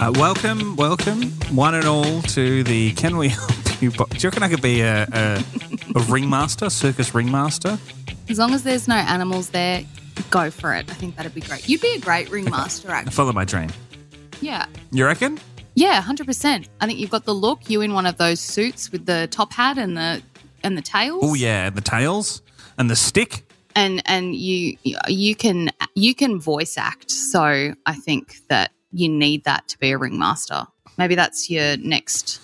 Uh, welcome, welcome, one and all, to the Can We Help You? Bo- Do you reckon I could be a, a, a ringmaster, circus ringmaster? As long as there's no animals there, go for it. I think that'd be great. You'd be a great ringmaster, actually. follow my dream. Yeah. You reckon? Yeah, hundred percent. I think you've got the look. You in one of those suits with the top hat and the and the tails. Oh yeah, the tails and the stick. And and you you can you can voice act. So I think that you need that to be a ringmaster. Maybe that's your next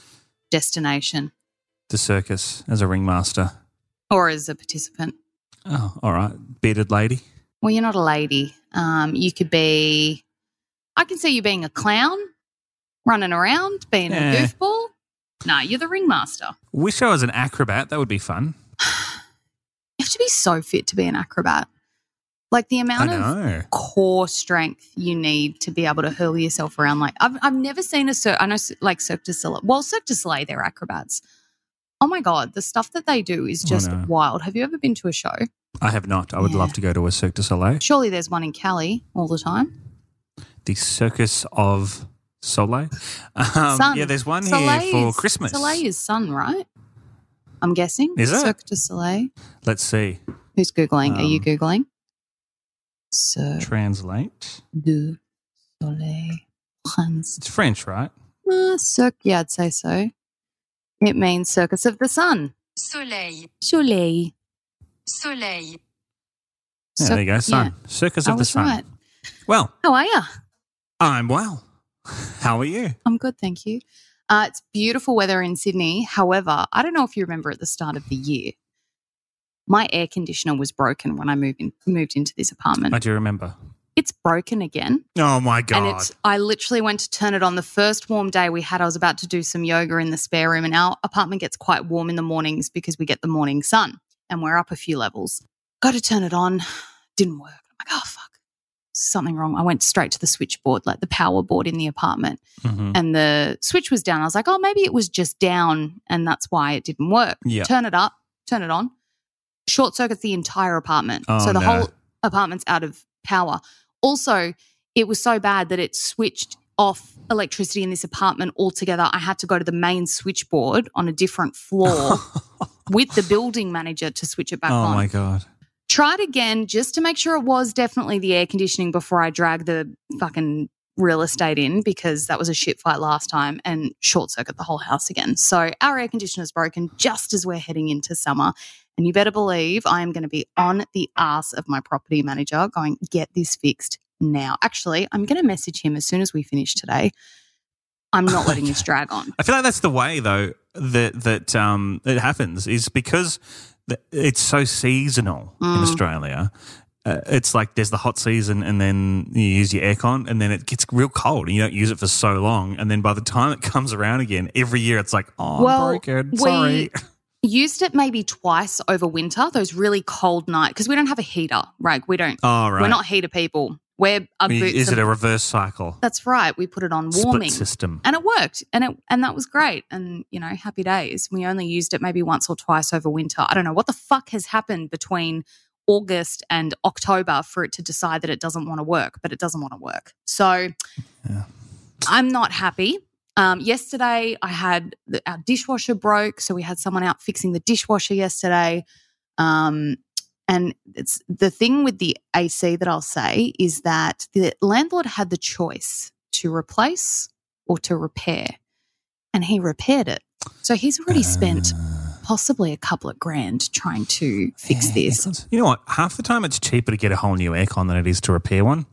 destination, The circus as a ringmaster. or as a participant. Oh, all right. Bearded lady. Well, you're not a lady. Um, you could be. I can see you being a clown, running around, being Yeah. a goofball. No, you're the ringmaster. Wish I was an acrobat. That would be fun. You have to be so fit to be an acrobat. Like the amount of core strength you need to be able to hurl yourself around. Like I've I've never seen a cir- I know like Cirque du Soleil. Well, Cirque du Soleil, they're acrobats. Oh my god, the stuff that they do is I just wild. Have you ever been to a show? I have not. I would Yeah. love to go to a Cirque du Soleil. Surely there's one in Cali all the time. The Circus of Soleil. Um. Yeah, there's one Soleil here for is- Christmas. Soleil is sun, right? I'm guessing. Is it? Cirque du Soleil. Let's see. Who's googling? Are you Um, googling? Cirque Translate. du Soleil. France. It's French, right? Uh, cirque, yeah, I'd say so. It means circus of the sun. Soleil, Soleil. soleil, Yeah, there you go. Sun. Circus I of the was Sun. right. Well, How are you? I'm well. How are you? I'm good, thank you. Uh, it's beautiful weather in Sydney. However, I don't know if you remember at the start of the year, my air conditioner was broken when I moved in, moved into this apartment. I do remember. it's broken again. Oh my god! And it's I literally went to turn it on the first warm day we had. I was about to do some yoga in the spare room, and our apartment gets quite warm in the mornings because we get the morning sun and we're up a few levels. Got to turn it on. Didn't work. I'm like, oh fuck. Something wrong. I went straight to the switchboard, like the power board in the apartment, Mhm. and the switch was down. I was like, oh, maybe it was just down and that's why it didn't work. Yeah. Turn it up, turn it on. Short circuits the entire apartment. Oh, so the no. whole apartment's out of power. Also, it was so bad that it switched off electricity in this apartment altogether. I had to go to the main switchboard on a different floor with the building manager to switch it back oh on. Oh my god! Tried again just to make sure it was definitely the air conditioning before I dragged the fucking real estate in because that was a shit fight last time and short circuit the whole house again. So our air conditioner's broken just as we're heading into summer. And you better believe I am going to be on the ass of my property manager going, get this fixed now. Actually, I'm going to message him as soon as we finish today. I'm not letting this drag on. I feel like that's the way though that that um it happens is because it's so seasonal in Mm. Australia. uh, it's like there's the hot season and then you use your aircon and then it gets real cold and you don't use it for so long. And then by the time it comes around again, every year it's like, oh, Well, I'm broken. we- Sorry. Used it maybe twice over winter, those really cold nights, because we don't have a heater, right? We don't. Oh, right. We're not heater people. We're a boots Is it a reverse cycle? That's right. We put it on Split warming. system. And it worked. And it and that was great. And you know, happy days. We only used it maybe once or twice over winter. I don't know what the fuck has happened between August and October for it to decide that it doesn't want to work, but it doesn't want to work. So Yeah. I'm not happy. Um, yesterday, I had the, our dishwasher broke, so we had someone out fixing the dishwasher yesterday. Um, and it's the thing with the AC that I'll say is that the landlord had the choice to replace or to repair, and he repaired it. So he's already spent possibly a couple of grand trying to fix Yeah, this. You know what? Half the time it's cheaper to get a whole new aircon than it is to repair one.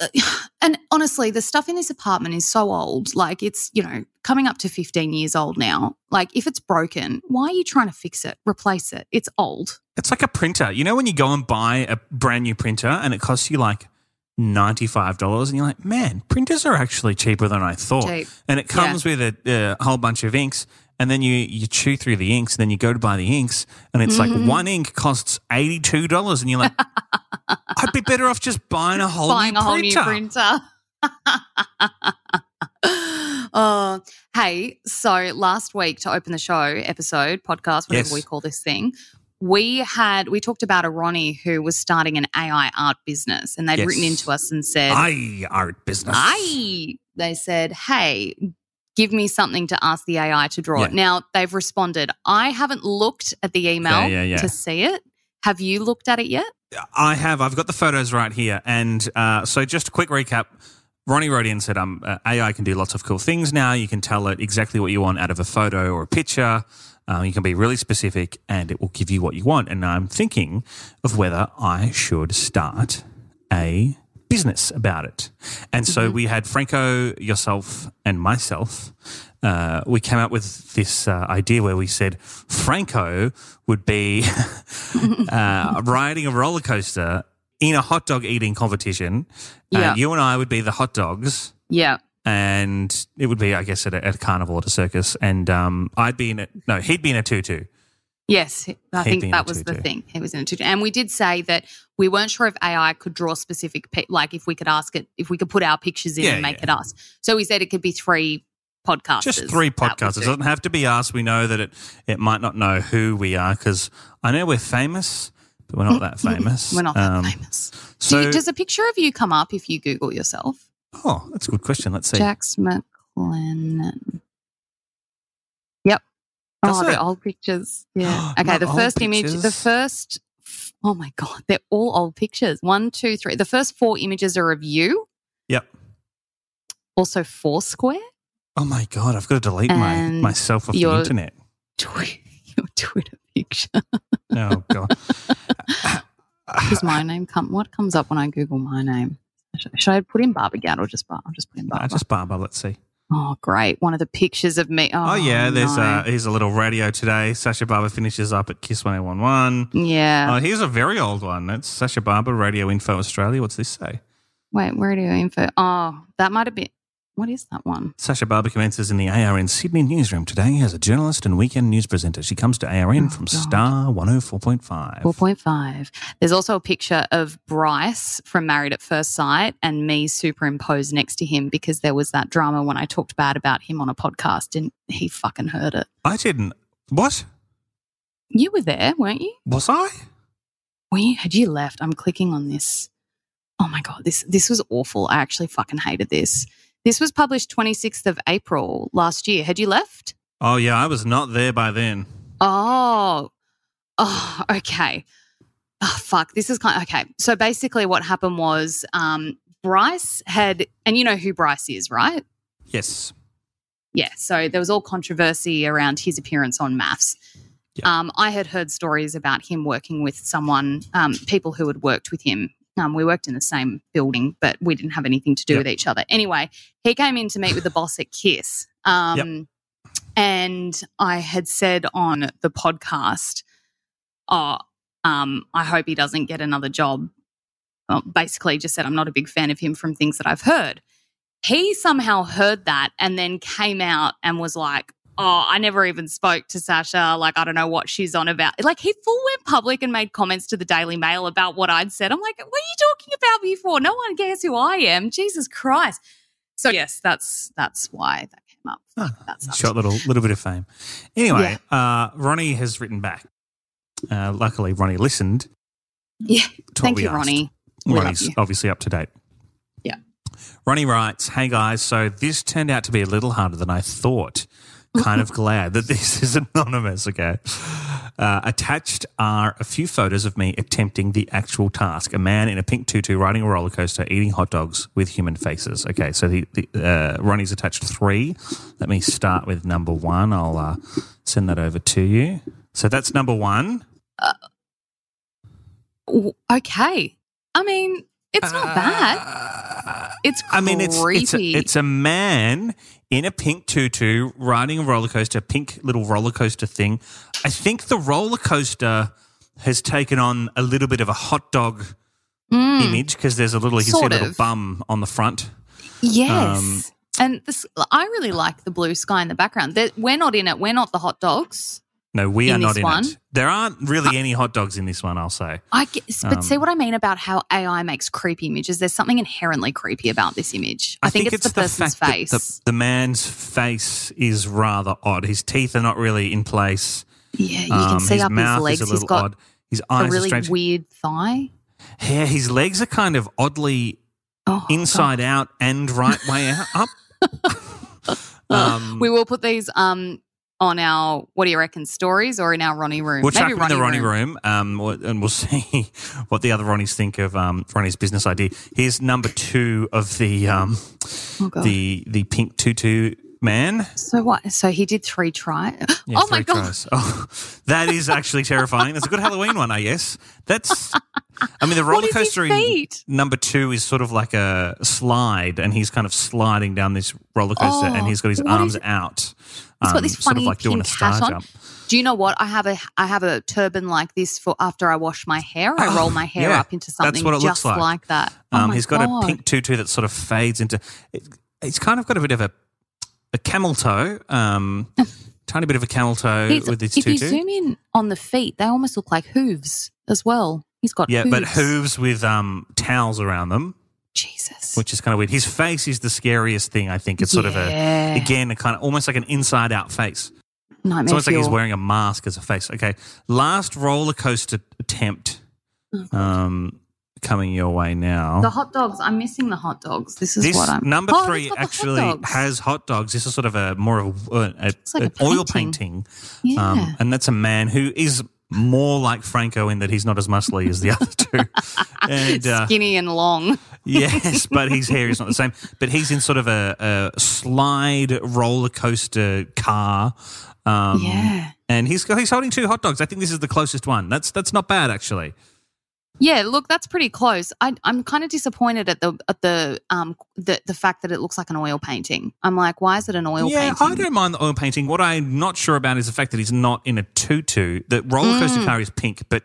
Uh, and honestly, the stuff in this apartment is so old. Like it's, you know, coming up to 15 years old now. Like if it's broken, why are you trying to fix it, replace it? It's old. It's like a printer. You know when you go and buy a brand new printer and it costs you like $95 and you're like, man, printers are actually cheaper than I thought. Cheap. And it comes with a, a whole bunch of inks and then you, you chew through the inks and then you go to buy the inks and it's Mm-hmm. like one ink costs $82 and you're like, I'd be better off just buying a whole Buying new a whole printer. new printer. oh, hey, so last week to open the show episode, podcast, whatever Yes. we call this thing, we had we talked about a Ronnie who was starting an AI art business and they'd Yes. written into us and said, I art business. I they said, "Hey, give me something to ask the AI to draw it." Yeah. Now they've responded. I haven't looked at the email Yeah, yeah, to see it. Have you looked at it yet? I have. I've got the photos right here. And uh, so, just a quick recap. Ronnie wrote in and said, um, uh, AI can do lots of cool things now. You can tell it exactly what you want out of a photo or a picture. Um, you can be really specific and it will give you what you want. And I'm thinking of whether I should start a business about it. And so we had Franco, yourself, and myself. Uh, we came up with this uh, idea where we said Franco would be uh, riding a roller coaster in a hot dog eating competition. Yeah. And you and I would be the hot dogs. Yeah. And it would be, I guess, at a, at a carnival at a circus. And um, I'd be in a, no, he'd be in a tutu. Yes, I think that was the thing. He was in a. And we did say that we weren't sure if AI could draw specific, pi- like if we could ask it, if we could put our pictures in Yeah, and make yeah. it us. So we said it could be three podcasters. Just three that podcasts. It doesn't have to be us. We know that it, it might not know who we are because I know we're famous, but we're not that famous. We're not that Um, famous. Do So, you, does a picture of you come up if you Google yourself? oh, that's a good question. Let's see. Jax McLennan. Does oh, they're old pictures. Yeah. Okay. The first image, the first, oh my God, they're all old pictures. One, two, three. The first four images are of you, Yep. also Foursquare, Oh my god, I've got to delete my myself off the internet. Twi- your Twitter picture. Oh god. Does my name come? What comes up when I Google my name? Should, I put in Barber Gown or just Bar? I'll just put in No, Barber. just Barbara. Let's see. Oh, great. One of the pictures of me. Oh, Oh, yeah, there's no. uh, here's a little radio today. Sasha Barber finishes up at KIIS 1011. Yeah. Oh, here's a very old one. That's Sasha Barber, Radio Info Australia. What's this say? Wait, Radio info? Oh, that might have been. What is that one? Sasha Barber commences in the ARN Sydney newsroom today as a journalist and weekend news presenter. She comes to ARN Oh, from God. Star 104.5. 4.5. There's also a picture of Bryce from Married at First Sight and me superimposed next to him because there was that drama when I talked bad about him on a podcast and he fucking heard it. I didn't. What? You were there, weren't you? Was I? Were you? Had you left? I'm clicking on this. Oh my God, this this was awful. I actually fucking hated this. This was published 26th of April last year. Had you left? Oh, yeah, I was not there by then. Oh, oh, okay. Oh, fuck. This is kind of okay. So basically, what happened was um, Bryce had, and you know who Bryce is, right? Yes. Yeah. So there was all controversy around his appearance on MAFS. Yeah. Um, I had heard stories about him working with someone, um, people who had worked with him. Um, we worked in the same building, but we didn't have anything to do Yep. with each other. Anyway, he came in to meet with the boss at KIIS. Um, And I had said on the podcast, oh, um, I hope he doesn't get another job well, basically just said I'm not a big fan of him from things that I've heard. He somehow heard that and then came out and was like, Oh, I never even spoke to Sasha. Like, I don't know what she's on about. Like, he full went public and made comments to the Daily Mail about what I'd said. I'm like, what are you talking about me for? No one cares who I am. Jesus Christ. So yes, that's that's why that came up. Oh, That's a little, little bit of fame. Anyway, uh, Ronnie has written back. Uh, luckily, Ronnie listened. Yeah. Thank you, asked. Ronnie. Ronnie's you. obviously up to date. Yeah. Ronnie writes, Hey guys, so this turned out to be a little harder than I thought. Kind of glad that this is anonymous, okay? Uh, attached are a few photos of me attempting the actual task a man in a pink tutu riding a roller coaster, eating hot dogs with human faces. Okay, so the, the, uh, Ronnie's attached three. Let me start with number one. I'll uh, send that over to you. So that's number one. W- Okay. I mean, it's not bad. It's creepy. I mean, it's it's a, it's a man in a pink tutu riding a roller coaster, pink little roller coaster thing. I think the roller coaster has taken on a little bit of a hot dog image because there's a little you can see a Mm. Little of. bum on the front. yes. um, and this, I really like the blue sky in the background. There- We're not in it. We're not the hot dogs. No, we are not in one? it. There aren't really any hot dogs in this one. I'll say. I guess, but Um, see what I mean about how AI makes creepy images. There's something inherently creepy about this image. I, think, it's, the person's fact face. the, the man's face is rather odd. His teeth are not really in place. yeah, you Um, can see his up his legs. a He's got odd. His a eyes are really weird thigh. Yeah, his legs are kind of oddly Oh, inside out and right way out, up. um, We will put these um on our what do you reckon stories or in our Ronnie room? we'll Maybe them in the Ronnie room, um, and we'll see what the other Ronnies think of um, Ronnie's business idea. Here's number two of the um, Oh, God. the the pink tutu man. so what? So he did three try. Yeah, oh my three god! tries. Oh, that is actually terrifying. That's a good Halloween one, I guess. That's. I mean, the roller What is his coaster in number two is sort of like a slide, and he's kind of sliding down this roller coaster, Oh, and he's got his arms is- He's got um, this sort of funny like doing a pink star hat on. jump. Do you know what? I have a I have a turban like this for after I wash my hair. I Oh, roll my hair yeah. up into something what it looks just like. that. Oh Um, my he's got God. a pink tutu that sort of fades into. It, it's kind of got a bit of a a camel toe, um, tiny bit of a camel toe He's- with his if you zoom in on the feet, they almost look like hooves as well. He's got yeah, hooves. but hooves with um, towels around them. Jesus. which is kind of weird. His face is the scariest thing. I think it's sort of a again a kind of almost like an inside out face. Nightmare It's almost like he's wearing a mask as a face. Okay, last roller coaster attempt Oh, um, coming your way now. The hot dogs. I'm missing the hot dogs. This is this what I'm. number Oh, three the hot actually has hot dogs. This is sort of a more of a, a, like a oil painting. painting, Yeah. um, and that's a man who is more like Franco in that he's not as muscly as the other two. and uh, Skinny and long. Yes, but his hair is not the same. But he's in sort of a, a slide roller coaster car. Um, Yeah. and he's he's holding two hot dogs. I think this is the closest one. That's that's not bad actually. Yeah, look, that's pretty close. I, I'm kind of disappointed at the at the um the the fact that it looks like an oil painting. I'm like, why is it an oil yeah, painting? I don't mind the oil painting. What I'm not sure about is the fact that he's not in a tutu. The roller Mm. coaster car is pink, but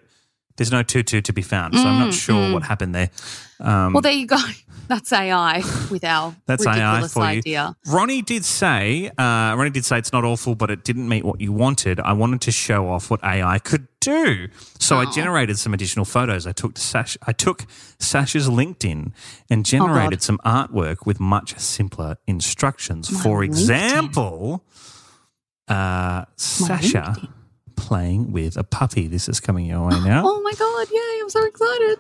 there's no tutu to be found. So I'm not sure what happened there. Um, Well, there you go. That's AI with our That's AI ridiculous for idea. you. Ronnie did say, uh, Ronnie did say it's not awful, but it didn't meet what you wanted. I wanted to show off what AI could do, so I generated some additional photos. I took Sash, I took Sasha's LinkedIn and generated some artwork with much simpler instructions. My For LinkedIn. example, uh, Sasha LinkedIn. playing with a puppy. This is coming your way now. Oh my god! Yay! I'm so excited.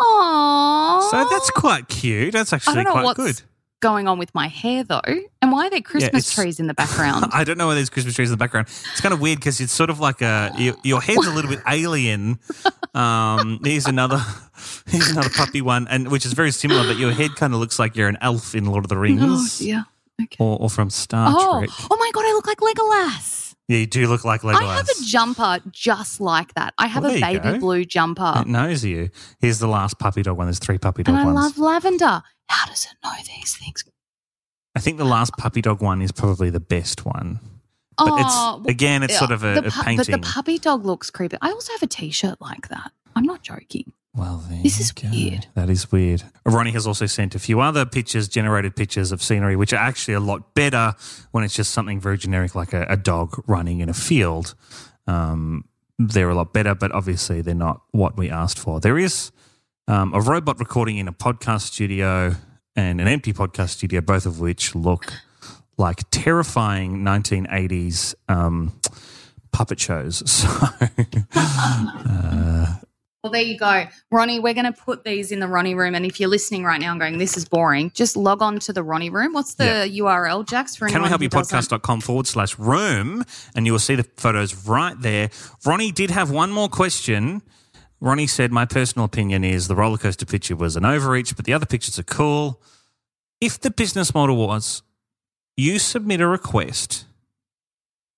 Aww. So that's quite cute. That's actually quite good. Going on with my hair though, and why are there Christmas it's- trees in the background? I don't know why there's Christmas trees in the background. It's kind of weird because it's sort of like a your, your head's a little bit alien. Um, here's another here's another puppy one, and which is very similar, but your head kind of looks like you're an elf in Lord of the oh Rings, dear. Okay. or, or from Star Oh, Trek. oh my god! I look like Legolas. Yeah, you do look like Legolas. I have a jumper just like that. I have Well, a baby blue jumper, It knows you. Here's the last puppy dog one. There's three puppy dog and I ones. love lavender. How does it know these things? I think the last puppy dog one is probably the best one. But Oh, it's again, it's sort of a, the a painting. But the puppy dog looks creepy. I also have a T-shirt like that. I'm not joking. Well, This is go. weird. That is weird. Ronnie has also sent a few other pictures, generated pictures of scenery, which are actually a lot better when it's just something very generic, like a, a dog running in a field. Um, they're a lot better, but obviously they're not what we asked for. There is um, a robot recording in a podcast studio and an empty podcast studio, both of which look like terrifying 1980s um, puppet shows. So. Well, there you go. Ronnie, we're going to put these in the Ronnie room. And if you're listening right now and going, this is boring, just log on to the Ronnie room. What's the URL, Jax? For Can we help you podcast.com forward slash room and you will see the photos right there. Ronnie did have one more question. Ronnie said, My personal opinion is the roller coaster picture was an overreach, but the other pictures are cool. If the business model was you submit a request,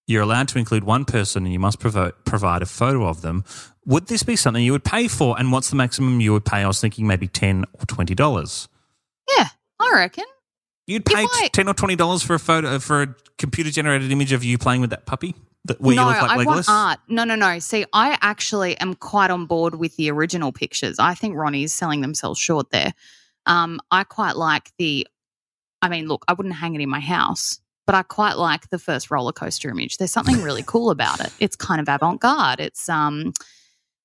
you're allowed to include one person and you must provide a photo of them, would this be something you would pay for? And what's the maximum you would pay? I was thinking maybe 10 or $20. Yeah, I reckon. You'd pay I- ten or twenty dollars for a photo for a computer generated image of you playing with that puppy that where no, you look like I Legolas. want art. No, no, no. See, I actually am quite on board with the original pictures. I think Ronnie's selling themselves short there. Um, I quite like the. I mean, look, I wouldn't hang it in my house, but I quite like the first roller coaster image. There's something really cool about it. It's kind of avant garde. It's um,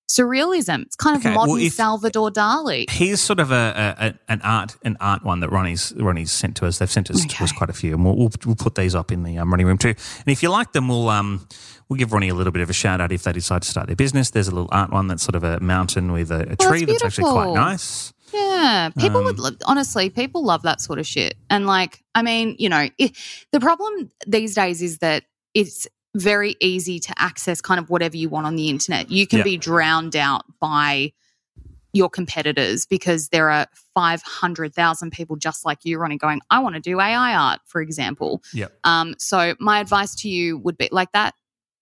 surrealism. It's kind of Okay, well, modern if- Salvador Dali. Here's sort of a, a, an art an art one that Ronnie's Ronnie's sent to us. They've sent us to us quite a few, and we'll, we'll we'll put these up in the um, Ronnie room too. And if you like them, we'll um we'll give Ronnie a little bit of a shout out if they decide to start their business. There's a little art one that's sort of a mountain with a, a Oh, tree that's that's actually quite nice. Yeah, people Um, would love, honestly, people love that sort of shit. And like, I mean, you know, it, the problem these days is that it's very easy to access kind of whatever you want on the internet. You can Yeah. be drowned out by your competitors because there are 500,000 people just like you running going, I want to do AI art, for example. Yep. Um, so my advice to you would be like that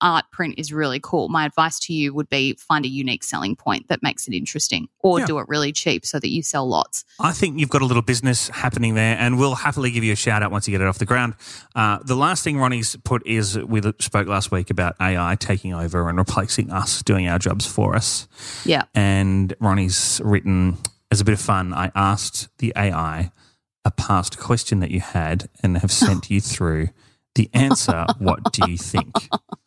art print is really cool. My advice to you would be find a unique selling point that makes it interesting or Yeah. do it really cheap so that you sell lots. I think you've got a little business happening there, and we'll happily give you a shout out once you get it off the ground. Uh, the last thing Ronnie's put is we spoke last week about AI taking over and replacing us, doing our jobs for us. Yeah. And Ronnie's written, as a bit of fun, I asked the AI a past question that you had and have sent you through the answer. what do you think?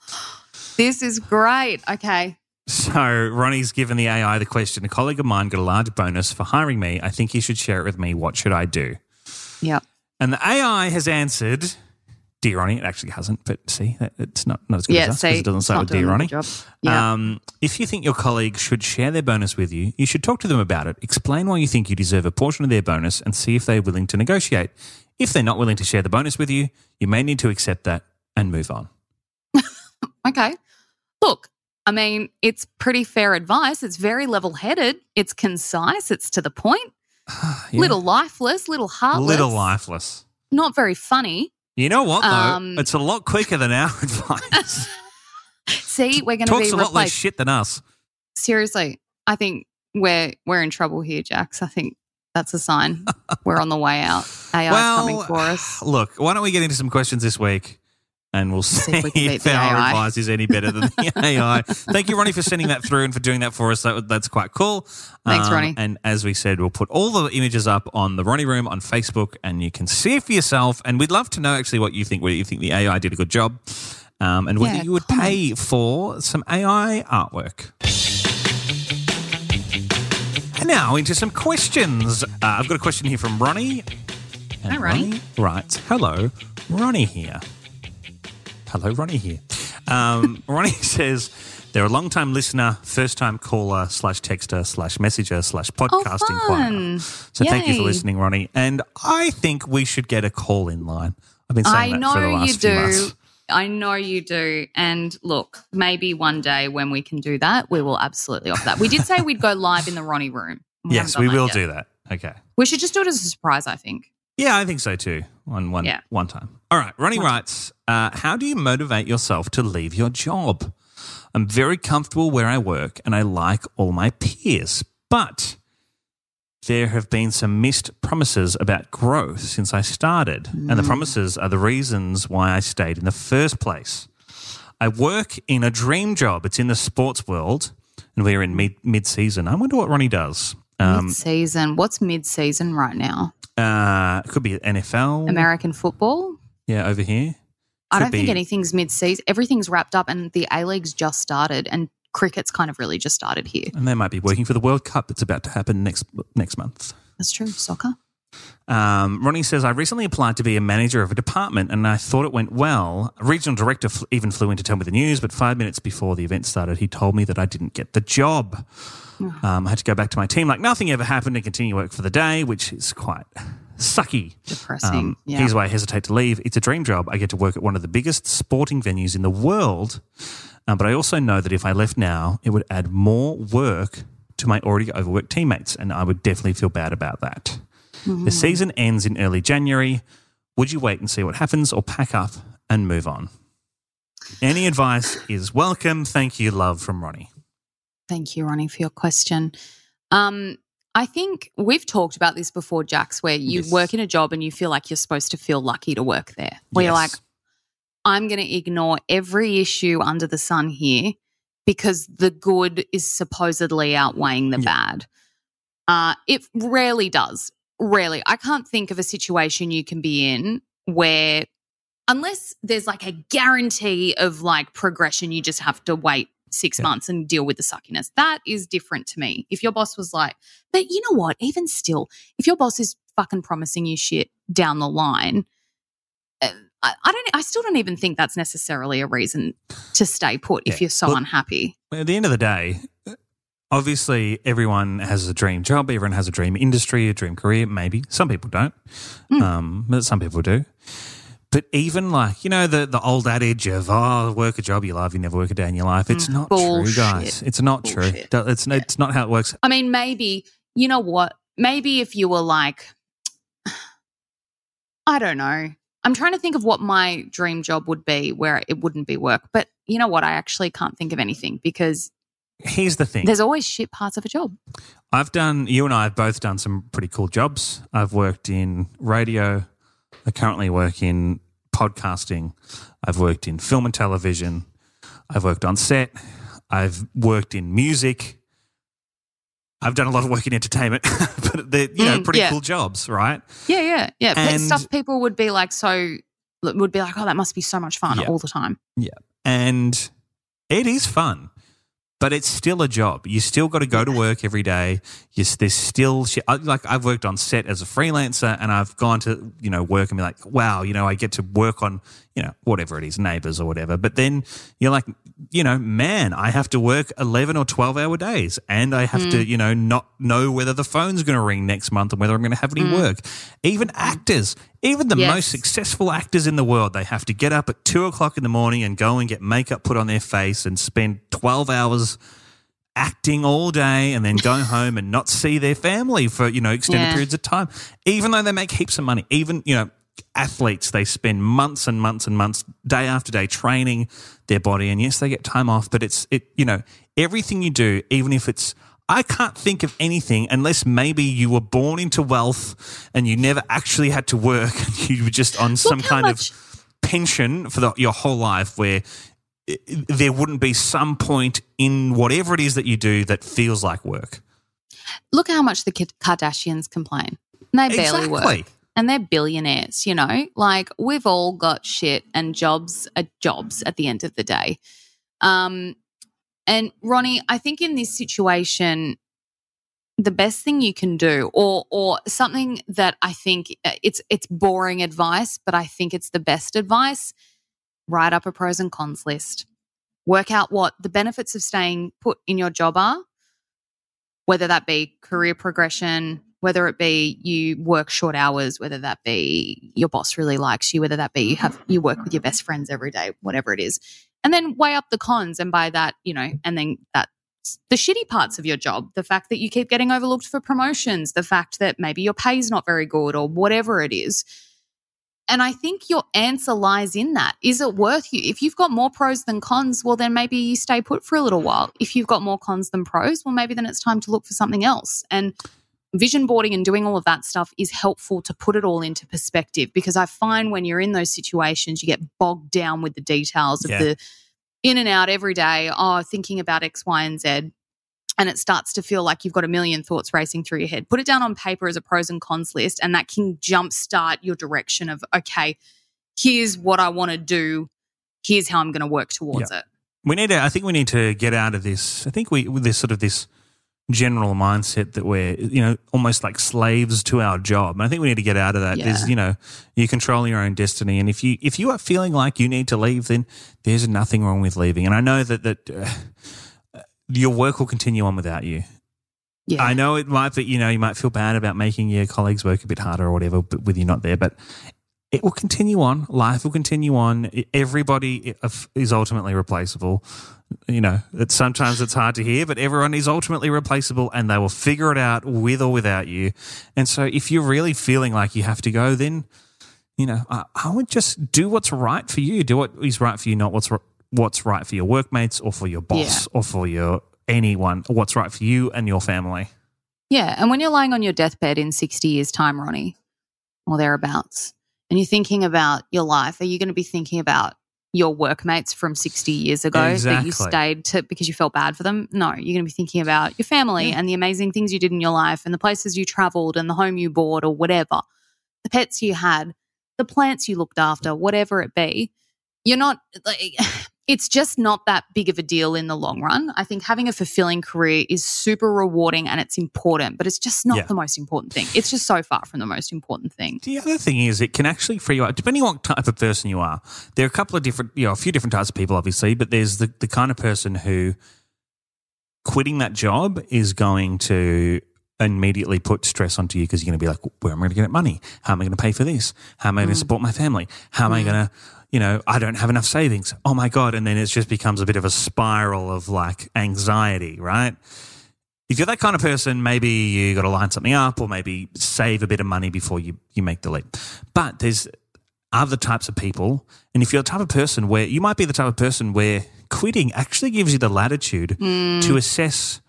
This is great. Okay. So Ronnie's given the AI the question. A colleague of mine got a large bonus for hiring me. I think he should share it with me. What should I do? Yep. And the AI has answered, Dear Ronnie. It actually hasn't, but see, it's not, not as good Yeah. as us because it doesn't start with Dear Ronnie. Yeah. Um, if you think your colleague should share their bonus with you, you should talk to them about it. Explain why you think you deserve a portion of their bonus and see if they're willing to negotiate. If they're not willing to share the bonus with you, you may need to accept that and move on. Okay. Look, I mean, it's pretty fair advice. It's very level headed. It's concise. It's to the point. Yeah. Little lifeless, little heartless. Little lifeless. Not very funny. You know what, though? Um, it's a lot quicker than our advice. See, we're going to be a lot less shit than us. Seriously, I think we're we're in trouble here, Jax. I think that's a sign we're on the way out. AI's coming for us. Look, why don't we get into some questions this week and we'll see, See if if our AI. advice is any better than the AI. Thank you, Ronnie, for sending that through and for doing that for us. That, that's quite cool. Um, Thanks, Ronnie. And as we said, we'll put all the images up on the Ronnie Room on Facebook and you can see it for yourself. And we'd love to know actually what you think, whether you think the AI did a good job um, and whether Yeah, you would comment. pay for some AI artwork. And now into some questions. Uh, I've got a question here from Ronnie. And Hi, Ronnie. writes, Hello, Ronnie here. Hello, Ronnie here. Um, Ronnie says they're a long time listener, first time caller, slash texter, slash messenger, slash podcast Oh, inquirer. So thank you for listening, Ronnie. And I think we should get a call in line. I've been saying I that know for the last you few do. months. I know you do. And look, maybe one day when we can do that, we will absolutely offer that. We did say we'd go live in the Ronnie room. Yes, we will do that. Okay. We should just do it as a surprise, I think. Yeah, I think so too. One, one, Yeah. one time. All right. Ronnie writes, uh, How do you motivate yourself to leave your job? I'm very comfortable where I work and I like all my peers, but there have been some missed promises about growth since I started. And the promises are the reasons why I stayed in the first place. I work in a dream job. It's in the sports world. and we're in mid mid season. I wonder what Ronnie does. Um, mid-season. What's mid-season right now? uh, it could be NFL. American football. Yeah, over here. I don't think anything's mid-season. Everything's wrapped up, and the A League's just started, and cricket's kind of really just started here. And they might be working for the World Cup that's about to happen next next month. That's true. Soccer. Um, Ronnie says, I recently applied to be a manager of a department and I thought it went well. A regional director fl- even flew in to tell me the news, but five minutes before the event started, he told me that I didn't get the job. Um, I had to go back to my team like nothing ever happened and continue work for the day, which is quite sucky. Depressing. Um, yeah. Here's why I hesitate to leave. It's a dream job. I get to work at one of the biggest sporting venues in the world. Um, but I also know that if I left now, it would add more work to my already overworked teammates, and I would definitely feel bad about that. The season ends in early January. Would you wait and see what happens or pack up and move on? Any advice is welcome. Thank you, love from Ronnie. Thank you, Ronnie, for your question. Um, I think we've talked about this before, Jax, where you Yes. work in a job and you feel like you're supposed to feel lucky to work there. Where you're like, I'm going to ignore every issue under the sun here because the good is supposedly outweighing the bad. Uh, it rarely does. Rarely. I can't think of a situation you can be in where, unless there's like a guarantee of like progression, you just have to wait six Yeah. months and deal with the suckiness. That is different to me. If your boss was like, but you know what? Even still, if your boss is fucking promising you shit down the line, uh, I, I don't. I still don't even think that's necessarily a reason to stay put if Yeah. you're so Well- unhappy. At the end of the day, obviously everyone has a dream job, everyone has a dream industry, a dream career. Maybe some people don't, Hmm. um, but some people do. But even like you know the the old adage of oh work a job you love, you never work a day in your life. It's not true, Bullshit. guys. It's not Bullshit. true. It's it's not how it works. I mean, maybe you know what? Maybe if you were like, I don't know. I'm trying to think of what my dream job would be where it wouldn't be work. But you know what? I actually can't think of anything because Here's the thing. there's always shit parts of a job. I've done, you and I have both done some pretty cool jobs. I've worked in radio. I currently work in podcasting. I've worked in film and television. I've worked on set. I've worked in music. I've done a lot of work in entertainment, but they're, you know, Mm, pretty yeah. cool jobs, right? Yeah, yeah, yeah. And- stuff people would be like, so would be like, oh, that must be so much fun Yeah. all the time. Yeah. And it is fun, but it's still a job. You still got to go to work every day. You, there's still Like I've worked on set as a freelancer, and I've gone to you know work and be like, wow, you know, I get to work on you know whatever it is, neighbors or whatever. But then you're like, you know, man, I have to work eleven or twelve hour days, and I have to mm. you know not know whether the phone's going to ring next month and whether I'm going to have any mm. work. Even actors. Even the Yes. most successful actors in the world, they have to get up at two o'clock in the morning and go and get makeup put on their face and spend 12 hours acting all day and then go home and not see their family for, you know, extended Yeah. periods of time. Even though they make heaps of money, even, you know, athletes, they spend months and months and months, day after day, training their body. And yes, they get time off, but it's, it, you know, everything you do, even if it's, I can't think of anything unless maybe you were born into wealth and you never actually had to work and you were just on some kind much- of pension for the, your whole life where there wouldn't be some point in whatever it is that you do that feels like work. Look how much the Kardashians complain. They barely Exactly. work. And they're billionaires, you know? Like we've all got shit and jobs are jobs at the end of the day. Um and Ronnie, I think in this situation the best thing you can do or or something that I think uh, it's it's boring advice, but I think it's the best advice, write up a pros and cons list. Work out what the benefits of staying put in your job are whether that be career progression, whether it be you work short hours, whether that be your boss really likes you, whether that be you have you work with your best friends every day, whatever it is. And then weigh up the cons and by that, you know, and then that the shitty parts of your job, the fact that you keep getting overlooked for promotions, the fact that maybe your pay's not very good or whatever it is. And I think your answer lies in that. Is it worth you? If you've got more pros than cons, well, then maybe you stay put for a little while. If you've got more cons than pros, well, maybe then it's time to look for something else. And vision boarding and doing all of that stuff is helpful to put it all into perspective because I find when you're in those situations, you get bogged down with the details of Yeah. the in and out every day. Oh, thinking about X, Y, and Z. and it starts to feel like you've got a million thoughts racing through your head. Put it down on paper as a pros and cons list, and that can jumpstart your direction of, okay, here's what I want to do. Here's how I'm going to work towards it. We need to. I think we need to get out of this. I think we this sort of this general mindset that we're you know almost like slaves to our job. And I think we need to get out of that. Yeah. There's you know you control your own destiny, and if you if you are feeling like you need to leave, then there's nothing wrong with leaving. And I know that that. Uh, your work will continue on without you. Yeah. I know it might be, you know, you might feel bad about making your colleagues work a bit harder or whatever but with you not there, but it will continue on. Life will continue on. Everybody is ultimately replaceable. You know, it's, sometimes it's hard to hear, but everyone is ultimately replaceable and they will figure it out with or without you. And so if you're really feeling like you have to go, then, you know, I, I would just do what's right for you. Do what is right for you, not what's what's right for your workmates or for your boss or for your anyone, what's right for you and your family. Yeah. And when you're lying on your deathbed in 60 years' time, Ronnie, or thereabouts, and you're thinking about your life, are you going to be thinking about your workmates from 60 years ago that you stayed to because you felt bad for them? No, you're going to be thinking about your family and the amazing things you did in your life and the places you traveled and the home you bought or whatever, the pets you had, the plants you looked after, whatever it be. You're not like, it's just not that big of a deal in the long run. I think having a fulfilling career is super rewarding and it's important, but it's just not Yeah. the most important thing. It's just so far from the most important thing. The other thing is, it can actually free you up, depending on what type of person you are. There are a couple of different, you know, a few different types of people, obviously, but there's the, the kind of person who quitting that job is going to immediately put stress onto you because you're going to be like, where am I going to get money? How am I going to pay for this? How am I going to mm. support my family? How am I mm. going to, you know, I don't have enough savings. Oh my God. And then it just becomes a bit of a spiral of like anxiety, right? if you're that kind of person, maybe you got to line something up or maybe save a bit of money before you, you make the leap. But there's other types of people. And if you're the type of person where you might be the type of person where quitting actually gives you the latitude mm. to assess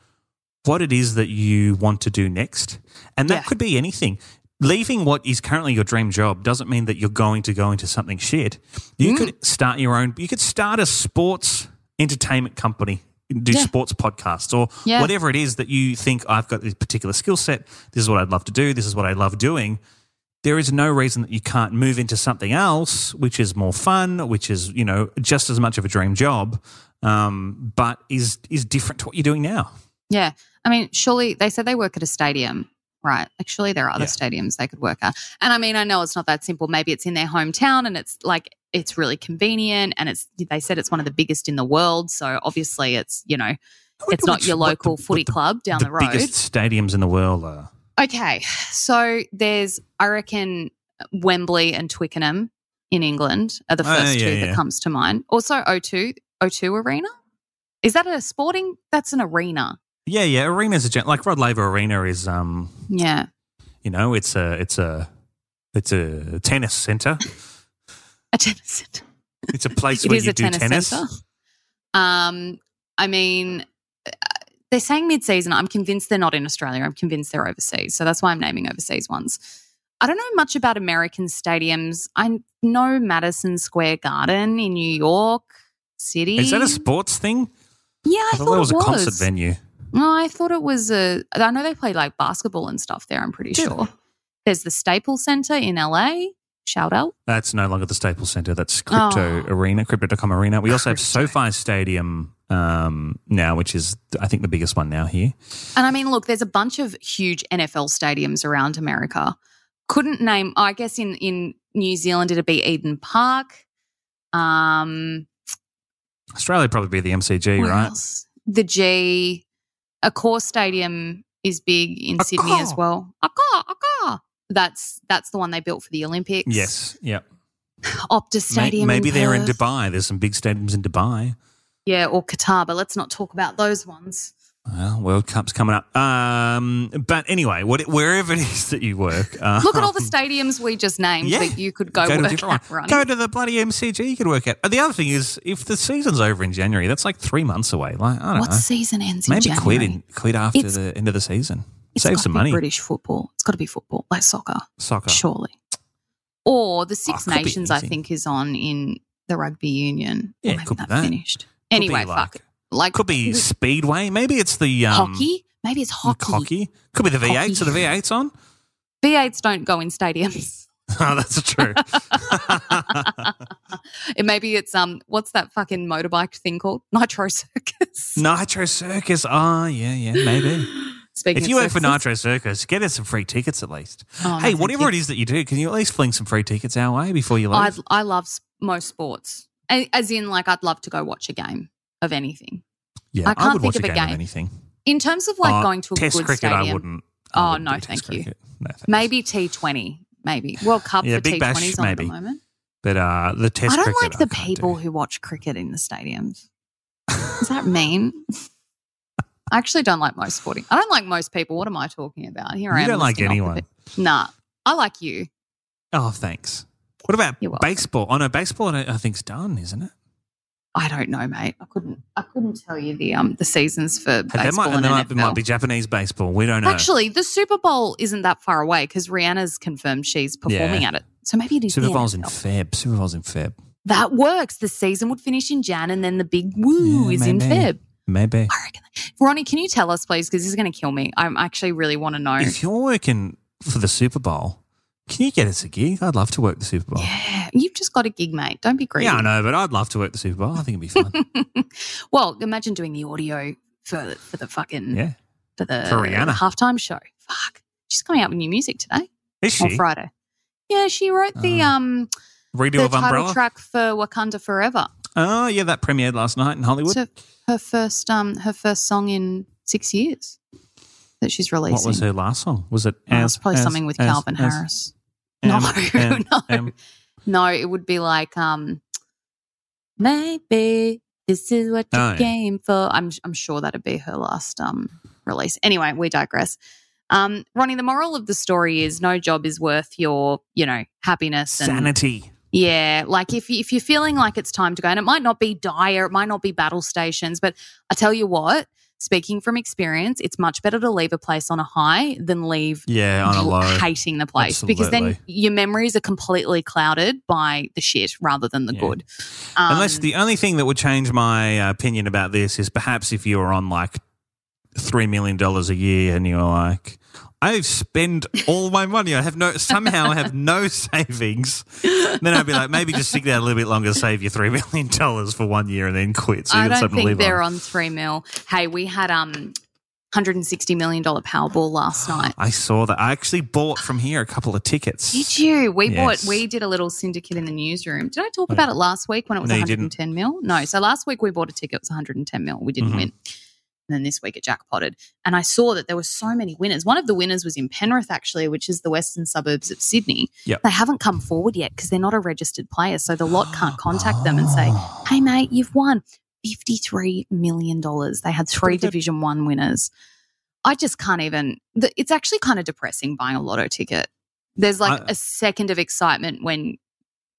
what it is that you want to do next. And that Yeah. could be anything. Leaving what is currently your dream job doesn't mean that you're going to go into something shit. You could start your own, you could start a sports entertainment company, do Yeah. sports podcasts or Yeah. whatever it is that you think I've got this particular skill set. This is what I'd love to do. This is what I love doing. There is no reason that you can't move into something else, which is more fun, which is you know just as much of a dream job, um, but is is different to what you're doing now. Yeah. I mean, surely they said they work at a stadium, right? actually, there are other Yeah. stadiums they could work at. And I mean, I know it's not that simple. Maybe it's in their hometown and it's like, it's really convenient and it's, they said it's one of the biggest in the world. So obviously it's, you know, it's not your local the- footy the- club down the, road. biggest stadiums in the world are. Okay. So there's, I reckon, Wembley and Twickenham in England are the Oh, first yeah, two yeah. that comes to mind. Also O2, O2 Arena. Is that a sporting? That's an arena. Yeah, yeah. Arenas are gen- like Rod Laver Arena is, um, Yeah. you know, it's a it's a it's a tennis center. A tennis centre. It's a place It where you a do tennis, tennis. Um, I mean, uh, they're saying mid-season. I'm convinced they're not in Australia. I'm convinced they're overseas. So that's why I'm naming overseas ones. I don't know much about American stadiums. I know Madison Square Garden in New York City. Is that a sports thing? Yeah, I, I thought that was a concert venue. No, I thought it was a. I know they play like basketball and stuff there. I'm pretty Yeah. sure. There's the Staples Center in LA. Shout out. That's no longer the Staples Center. That's Crypto Oh. Arena, Crypto.com Arena. We also have Crypto. SoFi Stadium um, now, which is, I think, the biggest one now here. And I mean, look, there's a bunch of huge NFL stadiums around America. Couldn't name. I guess in in New Zealand it'd be Eden Park. Um, Australia would probably be the MCG, right? else? The G. Accor stadium is big in A Sydney as well. A car, a car. That's that's the one they built for the Olympics. Yes. Yep. Optus Stadium. Maybe in they're in Dubai. There's some big stadiums in Dubai. Yeah, or Qatar, but let's not talk about those ones. Well, World Cup's coming up. Um, but anyway, what, wherever it is that you work, uh, Look at all the stadiums we just named Yeah. that you could go, go to work at, one. Go to the bloody MCG. You could work at. And the other thing is, if the season's over in January, that's like three months away. Like I don't what know. season ends in Maybe January? quit in, quit after It's- the end of the season. It's Save some be money. British football. It's got to be football, like soccer, Soccer. surely. Or the Six Oh, Nations, I think, is on in the rugby union. Yeah, maybe could that that. finished. Could Anyway, fuck it. Like Could be Speedway. Maybe it's the um, hockey. Maybe it's hockey. Hockey. Could be the V8. So the V8's on. V8s don't go in stadiums. oh, that's true. it maybe it's um what's that fucking motorbike thing called? Nitro Circus. Nitro Circus. Oh, yeah, yeah, maybe. Speaking if you work for Nitro Circus, get us some free tickets at least. Oh, hey, thank whatever it is that you do, can you at least fling some free tickets our way before you leave? I love most sports. As in like I'd love to go watch a game of anything. yeah, I can't would think watch of a game, of anything. In terms of like Oh, going to a test good cricket, stadium. I wouldn't. Oh, I wouldn't no, thank you. No, thanks. Maybe T20, maybe. World Cup Yeah, for T20s on at the moment. But uh, the test I don't cricket, like the people do. who watch cricket in the stadiums. Does that mean? I actually don't like most sporting. I don't like most people. What am I talking about? Here I am. You don't like listing off the anyone. Nah, I like you. Oh, thanks. What about baseball? Oh no, baseball I, I think's done, isn't it? I don't know, mate. I couldn't. I couldn't tell you the um the seasons for there baseball might, and there might, might be Japanese baseball. We don't know. Actually, the Super Bowl isn't that far away because Rihanna's confirmed she's performing Yeah. at it. So maybe it is Super Bowl's in. Feb. Super Bowl's in Feb. That works. The season would finish in Jan, and then the big woo Yeah, is in maybe. Feb. Maybe. I reckon. Ronnie, can you tell us, please? Because this is going to kill me. I actually really want to know. If you're working for the Super Bowl, can you get us a gig? I'd love to work the Super Bowl. Yeah, you've just got a gig, mate. Don't be greedy. Yeah, I know, but I'd love to work the Super Bowl. I think it'd be fun. well, imagine doing the audio for for the fucking yeah. for the For Rihanna. halftime show. Fuck, she's coming out with new music today Is she on? Friday. Yeah, she wrote the Oh. um Redo the of title Umbrella? track for Wakanda Forever. Oh, yeah, that premiered last night in Hollywood. So her first um her first song in six years that she's releasing. what was her last song? Was it Oh, as, it's probably as- something with as- Calvin Harris. no, no, no. It would be like um maybe this is what you Oh, yeah. came for. I'm I'm sure that'd be her last um release. Anyway, we digress. Um, Ronnie, the moral of the story is no job is worth your, you know, happiness and Sanity. yeah, like if if you're feeling like it's time to go, and it might not be dire, it might not be battle stations, but I tell you what, speaking from experience, it's much better to leave a place on a high than leave Yeah, on a low. hating the place because then your memories are completely clouded by the shit rather than the Yeah. good. Um, Unless the only thing that would change my uh, opinion about this is perhaps if you were on like $3 million a year and you're like, I've spent all my money. I have no, somehow I have no savings. Then I'd be like, maybe just stick there a little bit longer, save your $3 million for one year and then quit. So you I don't think they're on. on three mil. Hey, we had um. $160 million Powerball last night. I saw that. I actually bought from here a couple of tickets. Did you? We Yes. bought. We did a little syndicate in the newsroom. Did I talk about it last week when it was No, you 110 mil? No. So last week we bought a ticket. It was 110 mil. We didn't Mhm. win. And then this week it jackpotted. And I saw that there were so many winners. One of the winners was in Penrith, actually, which is the western suburbs of Sydney. Yep. They haven't come forward yet because they're not a registered player. So the lot can't contact them and say, ah. "Hey, mate, you've won 53 million dollars." They had three. Division One winners. I just can't even. It's actually kind of depressing buying a lotto ticket. There's like I- a second of excitement when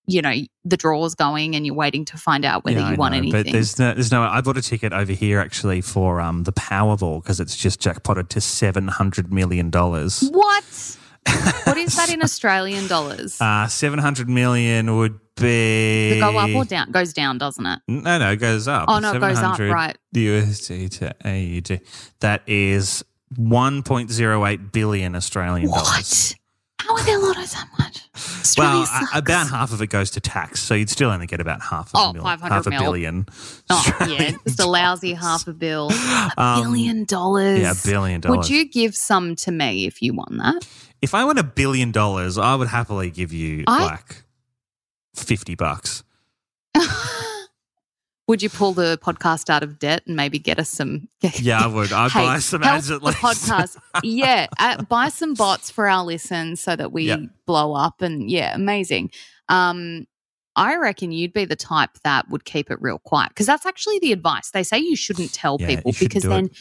you know the draw's going and you're waiting to find out whether Yeah, you won know, anything. But there's no, there's no. I bought a ticket over here actually for um the Powerball because it's just jackpotted to seven hundred million dollars. what? what is that in Australian dollars? Uh, seven hundred million would be. Does go up or down? Goes down, doesn't it? No, no, it goes up. Oh, no, it goes up, 700 right. USD to AUD. That is one point zero eight billion Australian dollars. What? How are their lottos that much? Australia Well, sucks. about half of it goes to tax, so you'd still only get about half of Oh, a mil, 500 half a mil. billion. Oh, yeah, Australian just a lousy half a bill. A Um, billion dollars. Yeah, a billion dollars. Would you give some to me if you won that? If I won a billion dollars, I would happily give you I- like fifty bucks. Would you pull the podcast out of debt and maybe get us some? Yeah, I would. I'd Hey, buy some ads at the least. podcast. Yeah, uh, buy some bots for our listens so that we Yeah. blow up. And yeah, amazing. Um, I reckon you'd be the type that would keep it real quiet because that's actually the advice. They say you shouldn't tell Yeah, people because then it.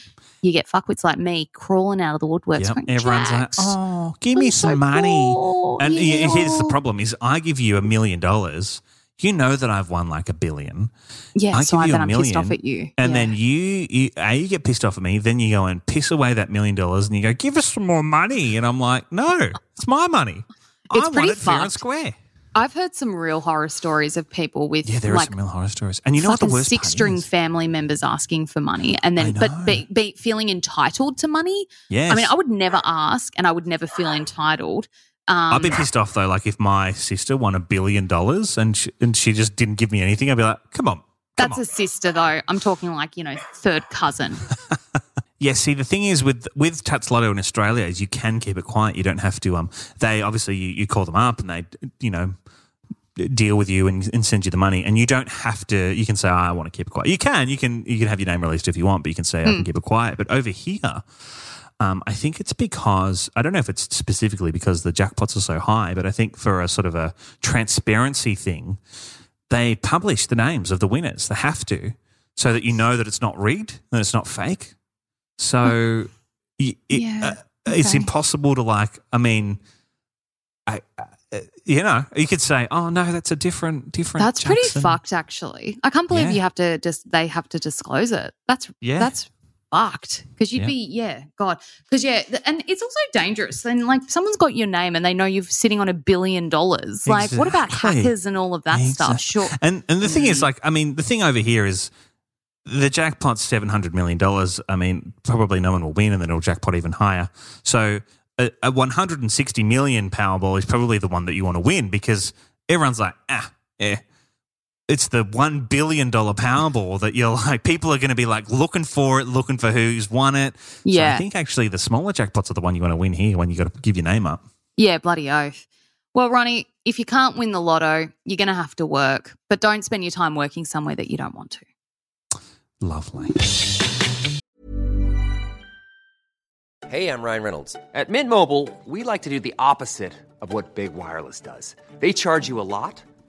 you get fuckwits like me crawling out of the woodworks. Yep, everyone's like, "Oh, give me some so money." poor, And yeah." here's the problem: is I give you a million dollars, you know that I've won like a billion, Yeah, I so give I a I'm pissed off at you. and Yeah. then you, you, a, you get pissed off at me. Then you go and piss away that million dollars, and you go, "Give us some more money," and I'm like, "No, it's my money. It's I pretty want it fair and square. I've heard some real horror stories of people with Yeah, there are some real horror stories. And you know what the worst six string family members asking for money and then but be, be feeling entitled to money. Yes. I mean, I would never ask and I would never feel entitled. Um, I'd be pissed off though. Like if my sister won a billion dollars and she, and she just didn't give me anything, I'd be like, "Come on, come that's on." a sister though. I'm talking like, you know, third cousin. Yeah, see, the thing is with with Tatts Lotto in Australia is you can keep it quiet. You don't have to. Um, they obviously you, you call them up and they, you know, deal with you and, and send you the money, and you don't have to. You can say, oh, "I want to keep it quiet." You can. You can. You can have your name released if you want, but you can say, "I can keep it quiet." But over here. Um, I think it's because I don't know if it's specifically because the jackpots are so high, but I think for a sort of a transparency thing, they publish the names of the winners. They have to, so that you know that it's not rigged and it's not fake. So it, Yeah, uh, it's impossible to like. I mean, I, uh, you know, you could say, "Oh no, that's a different, different." That's pretty fucked actually. I can't believe Yeah. you have to just they have to disclose it. That's Yeah. that's fucked because you'd Yeah. be yeah god because yeah th- and it's also dangerous then like someone's got your name and they know you're sitting on a billion dollars like what about hackers and all of that stuff sure And and the thing Mm. is, like, I mean, the thing over here is the jackpot's seven hundred million dollars. I mean, probably no one will win, and then it'll jackpot even higher. So a, a one hundred and sixty million Powerball is probably the one that you want to win because everyone's like, ah, yeah. It's the one billion dollar Powerball that you're like. People are going to be like looking for it, looking for who's won it. So Yeah. I think actually the smaller jackpots are the one you want to win here when you got to give your name up. yeah bloody oath well ronnie if you can't win the lotto you're gonna have to work but don't spend your time working somewhere that you don't want to Lovely. Hey, I'm Ryan Reynolds. At Mint Mobile, we like to do the opposite of what Big Wireless does. They charge you a lot,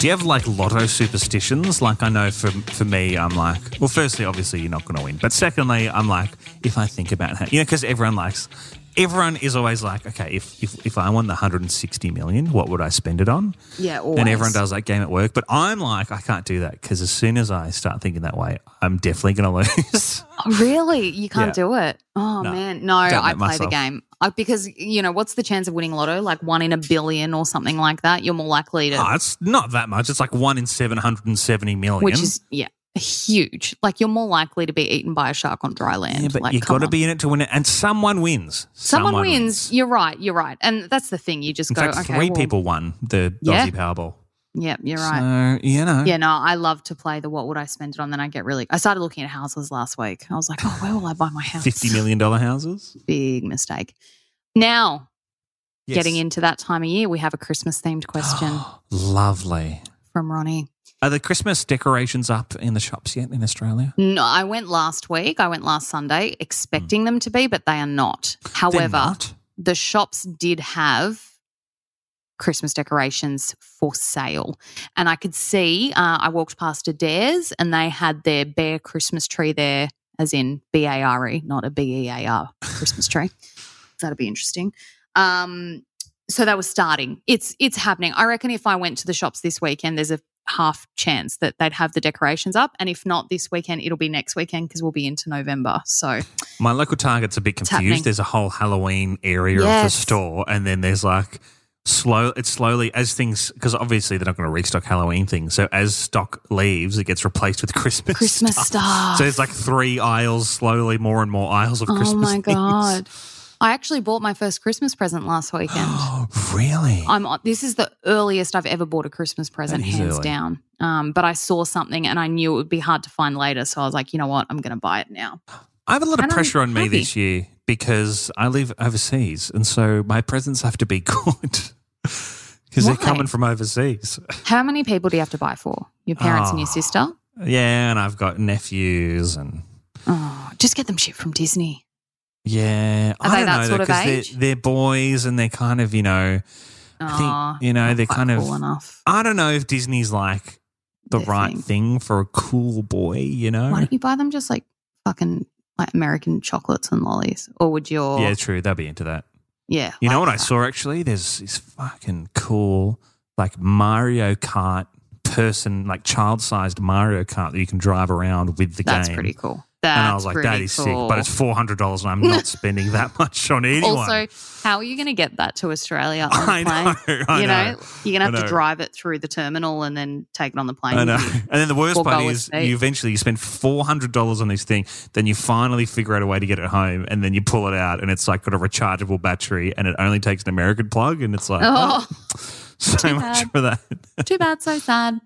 Do you have like lotto superstitions? Like I know for for me, I'm like, well, firstly, obviously you're not going to win, but secondly, I'm like, if I think about how, you know, because everyone likes, everyone is always like, okay, if if if I won the 160 million, what would I spend it on? yeah And everyone does that game at work, but I'm like, I can't do that because as soon as I start thinking that way, I'm definitely going to lose. Oh, really? You can't Yeah. do it? Oh, No, man. No, I play the game. I, because, you know, what's the chance of winning lotto? Like one in a billion or something like that? You're more likely to, oh, it's not that much. It's like one in 770 million. which is, yeah, huge. Like you're more likely to be eaten by a shark on dry land. yeah, but like, you've got to be in it to win it, and someone wins. Someone, wins. You're right. You're right. And that's the thing. You just In go, fact, okay. three well, people won the Yeah. Aussie Powerball. Yeah, you're right. So you know, Yeah, no, I love to play the what would I spend it on. Then I get really. I started looking at houses last week. I was like, oh, where will I buy my house? fifty million dollar houses. Big mistake. Now, Yes. getting into that time of year, we have a Christmas themed question Lovely. from Ronnie. Are the Christmas decorations up in the shops yet in Australia? No, I went last week. I went last Sunday hmm. expecting them to be, but they are not. However, not? the shops did have Christmas decorations for sale. And I could see, uh, I walked past Adairs and they had their bare Christmas tree there, as in B A R E, not a B E A R Christmas tree. That'd be interesting. Um, so that was starting. It's it's happening. I reckon if I went to the shops this weekend, there's a half chance that they'd have the decorations up. And if not this weekend, it'll be next weekend because we'll be into November. So My local Target's a bit confused. There's a whole Halloween area of the store, and then there's like slow. It's slowly as things because obviously they're not going to restock Halloween things. So as stock leaves, it gets replaced with Christmas Christmas stuff. So it's like three aisles, slowly more and more aisles of Oh Christmas. Oh my things. god. I actually bought my first Christmas present last weekend. really? I'm this is the earliest I've ever bought a Christmas present, hands early. down. Um, but I saw something and I knew it would be hard to find later, so I was like, you know what, I'm going to buy it now. I have a lot of I'm pressure on me happy. this year because I live overseas, and so my presents have to be good because they're coming from overseas. How many people do you have to buy for? Your parents and your Oh. sister? Yeah, and I've got nephews, and Oh, just get them shit from Disney. yeah, Are I they don't that know sort of because they're, they're boys, and they're kind of you know, I think you know they're kind of. cool enough. I don't know if Disney's like the Their right thing. thing. for a cool boy. You know? Why don't you buy them just like fucking like American chocolates and lollies? Or would your Yeah, true. They'll be into that. yeah? You know like what I saw actually? There's this fucking cool, like Mario Kart person, like child sized Mario Kart that you can drive around with the That's game. That's pretty cool. That's and I was like, that is sick. But it's $400 and I'm not spending that much on anyone. Also, how are you going to get that to Australia on I the plane? know. I you know, know. you're going to have to drive it through the terminal and then take it on the plane. I know. And then the worst part is you eventually you spend four hundred dollars on this thing, then you finally figure out a way to get it home, and then you pull it out, and it's like got a rechargeable battery, and it only takes an American plug, and it's like Oh, oh so much bad. for that. too bad, so sad.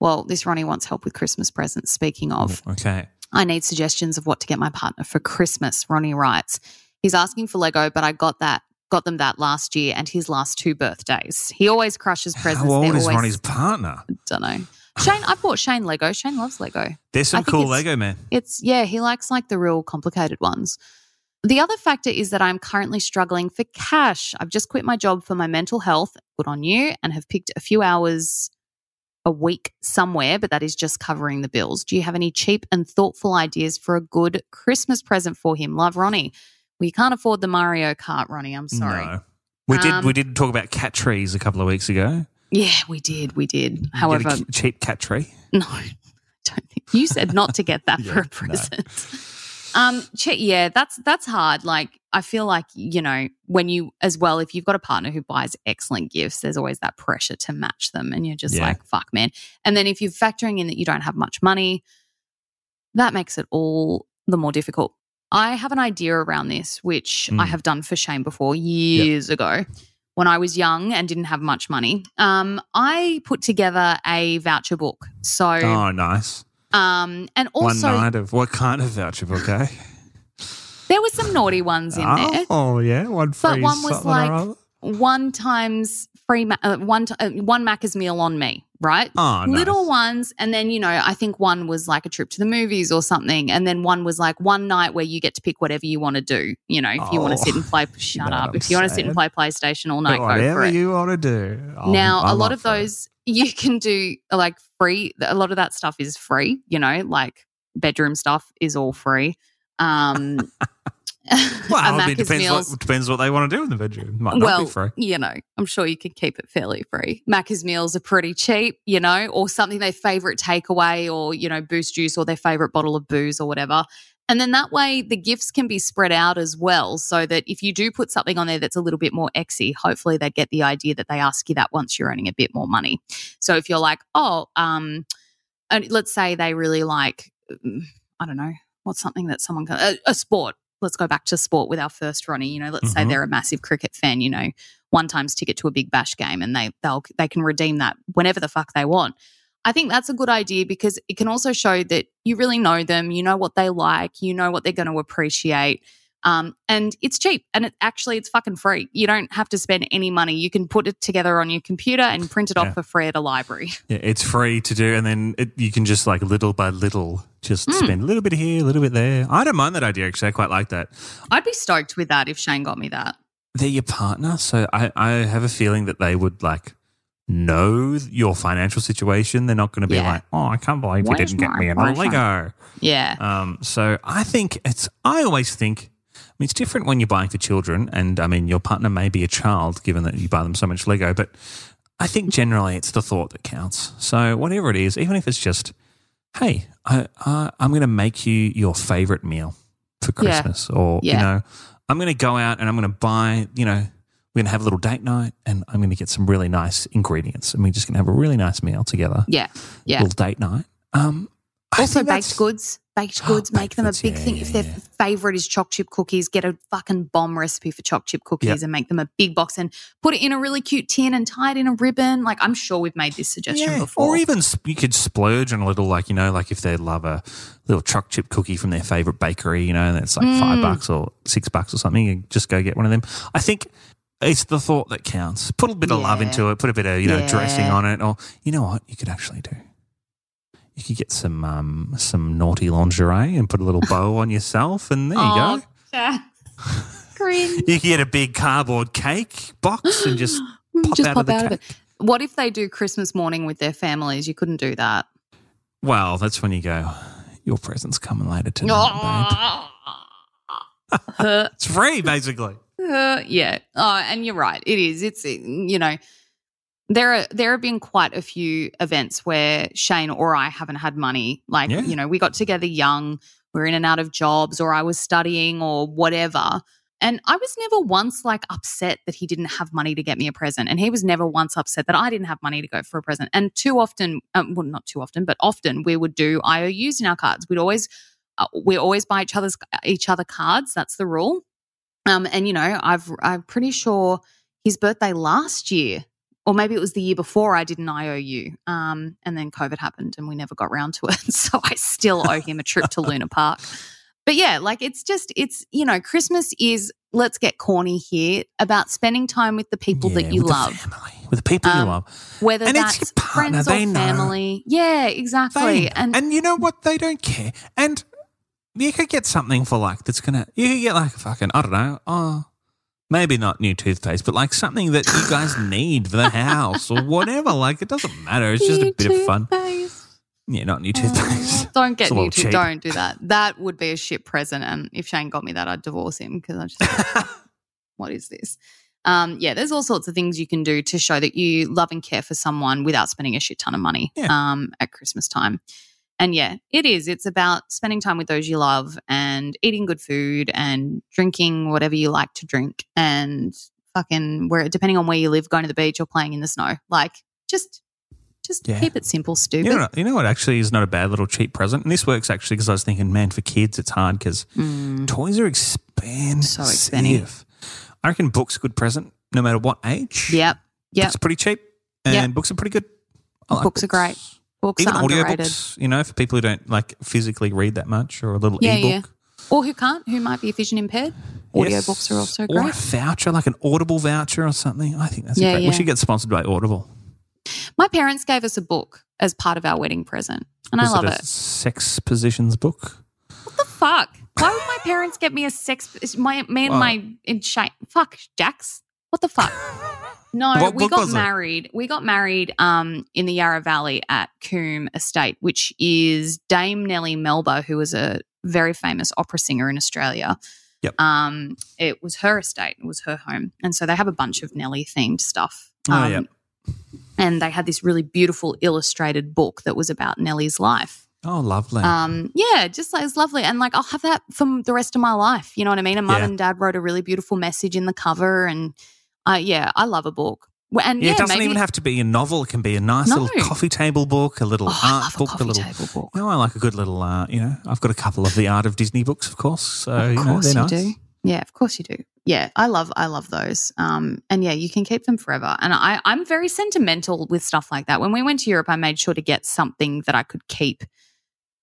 Well, this Ronnie wants help with Christmas presents. Speaking of, okay. I need suggestions of what to get my partner for Christmas. Ronnie writes, he's asking for Lego, but I got that got them that last year and his last two birthdays. He always crushes presents. How old They're is always, Ronnie's partner? Don't know. Shane, I bought Shane Lego. Shane loves Lego. There's some cool Lego man. It's yeah, he likes like the real complicated ones. The other factor is that I'm currently struggling for cash. I've just quit my job for my mental health. Good on you, and have picked a few hours a week somewhere, but that is just covering the bills. Do you have any cheap and thoughtful ideas for a good Christmas present for him? Love Ronnie. We can't afford the Mario Kart, Ronnie. I'm sorry. No. We did. Um, we did talk about cat trees a couple of weeks ago. Yeah, we did. We did. You get a However, cheap cat tree. No, I don't think you said not to get that for a present. Um, yeah, that's that's hard. Like, I feel like you know when you as well, if you've got a partner who buys excellent gifts, there's always that pressure to match them, and you're just Yeah. like, fuck, man. And then if you're factoring in that you don't have much money, that makes it all the more difficult. I have an idea around this, which I Mm. have done for Shane before years ago when I was young and didn't have much money. Um, I put together a voucher book. So, oh, nice. Um, and One also night of what kind of voucher book? Eh? there were some naughty ones in there. Oh yeah, one free. But one was like-. One times free, ma- uh, one t- uh, one Macca's meal on me, right? Oh, nice. Little ones, and then you know, I think one was like a trip to the movies or something, and then one was like one night where you get to pick whatever you want to do. You know, if you want Oh. to sit and play, shut up. If you want to sit and play PlayStation all night, go Whatever for it. you want to do. I'm- now, a I'm lot of for it. those you can do like free. A lot of that stuff is free. You know, like bedroom stuff is all free. Um, Well, I mean, depends meals. what, depends what they want to do in the bedroom. Might not well, be free. you know, I'm sure you can keep it fairly free. Macca's meals are pretty cheap, you know, or something their favorite takeaway or, you know, boost juice or their favorite bottle of booze or whatever. And then that way the gifts can be spread out as well. So that if you do put something on there that's a little bit more exy, hopefully they get the idea that they ask you that once you're earning a bit more money. So if you're like, oh, um, let's say they really like, mm, I don't know, what's something that someone can, a, a sport. Let's go back to sport with our first Ronnie. You know, let's say Mhm. they're a massive cricket fan. You know, one times ticket to a big bash game, and they they'll they can redeem that whenever the fuck they want. I think that's a good idea because it can also show that you really know them, you know what they like, you know what they're going to appreciate. Um, and it's cheap and it actually it's fucking free. You don't have to spend any money. You can put it together on your computer and print it Yeah. off for free at a library. Yeah, it's free to do, and then it, you can just like little by little just Mm. spend a little bit here, a little bit there. I don't mind that idea actually. I quite like that. I'd be stoked with that if Shane got me that. They're your partner, so I, I have a feeling that they would like know your financial situation. They're not going to be Yeah. like, "Oh, I can't believe you didn't get me boyfriend?" Lego." Yeah. Um, so I think it's. I always think. Mean, it's different when you're buying for children, and I mean, your partner may be a child, given that you buy them so much Lego. But I think generally it's the thought that counts. So whatever it is, even if it's just, hey, I, I, I'm going to make you your favorite meal for Yeah. Christmas, or you know, I'm going to go out and I'm going to buy, you know. We're going to have a little date night and I'm going to get some really nice ingredients and we're just going to have a really nice meal together. Yeah. Yeah. Little date night. Um, I Also, baked goods. Baked goods, make baked them a goods, big yeah, thing. yeah, if their yeah. favorite is choc chip cookies, get a fucking bomb recipe for choc chip cookies Yep. and make them a big box and put it in a really cute tin and tie it in a ribbon. Like, I'm sure we've made this suggestion Yeah, before. Or even you could splurge on a little, like, you know, like if they love a little choc chip cookie from their favorite bakery, you know, and it's like Mm. five bucks or six bucks or something, you just go get one of them. I think it's the thought that counts. Put a bit of love into it, put a bit of, you know, dressing on it. Or, you know what, you could actually do? You could get some um, some naughty lingerie and put a little bow on yourself, and there you Oh, go. Jack. You could get a big cardboard cake box and just pop Just out pop of the out of it. What if they do Christmas morning with their families? You couldn't do that. Well, that's when you go, your present's coming later tonight, babe. Uh, It's free, basically. Uh, yeah. Oh, and you're right. It is. It's you know, there are there have been quite a few events where Shane or I haven't had money. Like Yeah. you know, we got together young. We are in and out of jobs, or I was studying, or whatever. And I was never once like upset that he didn't have money to get me a present. And he was never once upset that I didn't have money to go for a present. And too often, um, well, not too often, but often we would do IOUs in our cards. We'd always, uh, we always buy each other's each other cards. That's the rule. Um, and you know, I've I'm pretty sure his birthday last year, or maybe it was the year before, I did an IOU. Um, and then COVID happened and we never got round to it. So I still owe him a trip to Luna Park. But yeah, like it's just it's you know, Christmas is let's get corny here about spending time with the people Yeah, that you with love. family, with the people you Um, love. Whether And it's that's your partner, friends or they know. family. Yeah, exactly. They- and and you know what? They don't care. And you could get something for like that's gonna. You could get like a fucking I don't know. Oh, maybe not new toothpaste, but like something that you guys need for the house or whatever. Like it doesn't matter. It's just a New bit of fun. Yeah, not new toothpaste. Don't get new toothpaste. don't do that. That would be a shit present. And if Shane got me that, I'd divorce him because I just what is this? Um, yeah, there's all sorts of things you can do to show that you love and care for someone without spending a shit ton of money Yeah. um, at Christmas time. And yeah, it is. It's about spending time with those you love and eating good food and drinking whatever you like to drink and fucking where depending on where you live, going to the beach or playing in the snow. Like just just Yeah. keep it simple, stupid. You know, what- you know what? Actually, is not a bad little cheap present, and this works actually because I was thinking, man, for kids, it's hard because Mm. toys are expensive. So expensive. I reckon books a good present, no matter what age. Yep. Yep. It's pretty cheap, and Yep. books are pretty good. Like Books are great. Books Even are underrated. audiobooks, you know, for people who don't like physically read that much, or a little Yeah, ebook. yeah. Or who can't, who might be vision impaired. Audiobooks are also Or a voucher, like an Audible voucher or something. I think that's Yeah, great. yeah. We should get sponsored by Audible. My parents gave us a book as part of our wedding present, and Was I love a it. Sex positions book. What the fuck? Why would my parents get me a sex? My me and Wow. my in Shane. Fuck, Jax. What the fuck? No, What we got was it? married. We got married um, in the Yarra Valley at Coombe Estate, which is Dame Nellie Melba, who was a very famous opera singer in Australia. Yep. Um, it was her estate. It was her home, and so they have a bunch of Nellie themed stuff. Oh, Um, yep. And they had this really beautiful illustrated book that was about Nellie's life. Oh, lovely. Um, yeah, just like it's lovely. And like I'll have that for the rest of my life. You know what I mean? And mum Yeah. and dad wrote a really beautiful message in the cover. And uh, yeah, I love a book. And yeah, yeah, it doesn't maybe, even have to be a novel. It can be a nice No. little coffee table book, a little Oh, I art a book, coffee little. table book. You know, I like a good little. Uh, you know, I've got a couple of the Art of Disney books, of course. So of you know, course they're you nice. do. Yeah, of course you do. Yeah, I love I love those. Um, and yeah, you can keep them forever. And I I'm very sentimental with stuff like that. When we went to Europe, I made sure to get something that I could keep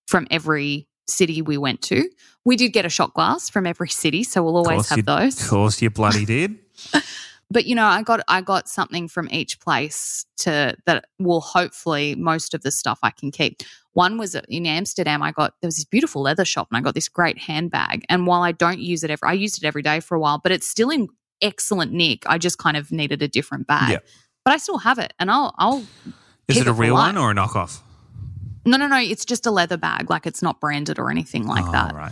from every city we went to. We did get a shot glass from every city, so we'll always have you- those. Of course, you bloody did. but you know i got i got something from each place to that will hopefully most of the stuff i can keep one was in amsterdam i got there was this beautiful leather shop and i got this great handbag and while i don't use it every i used it every day for a while but it's still in excellent nick i just kind of needed a different bag Yeah. but i still have it and i'll i'll Is it a for real life. one or a knockoff? no no no it's just a leather bag like it's not branded or anything like oh, that Right.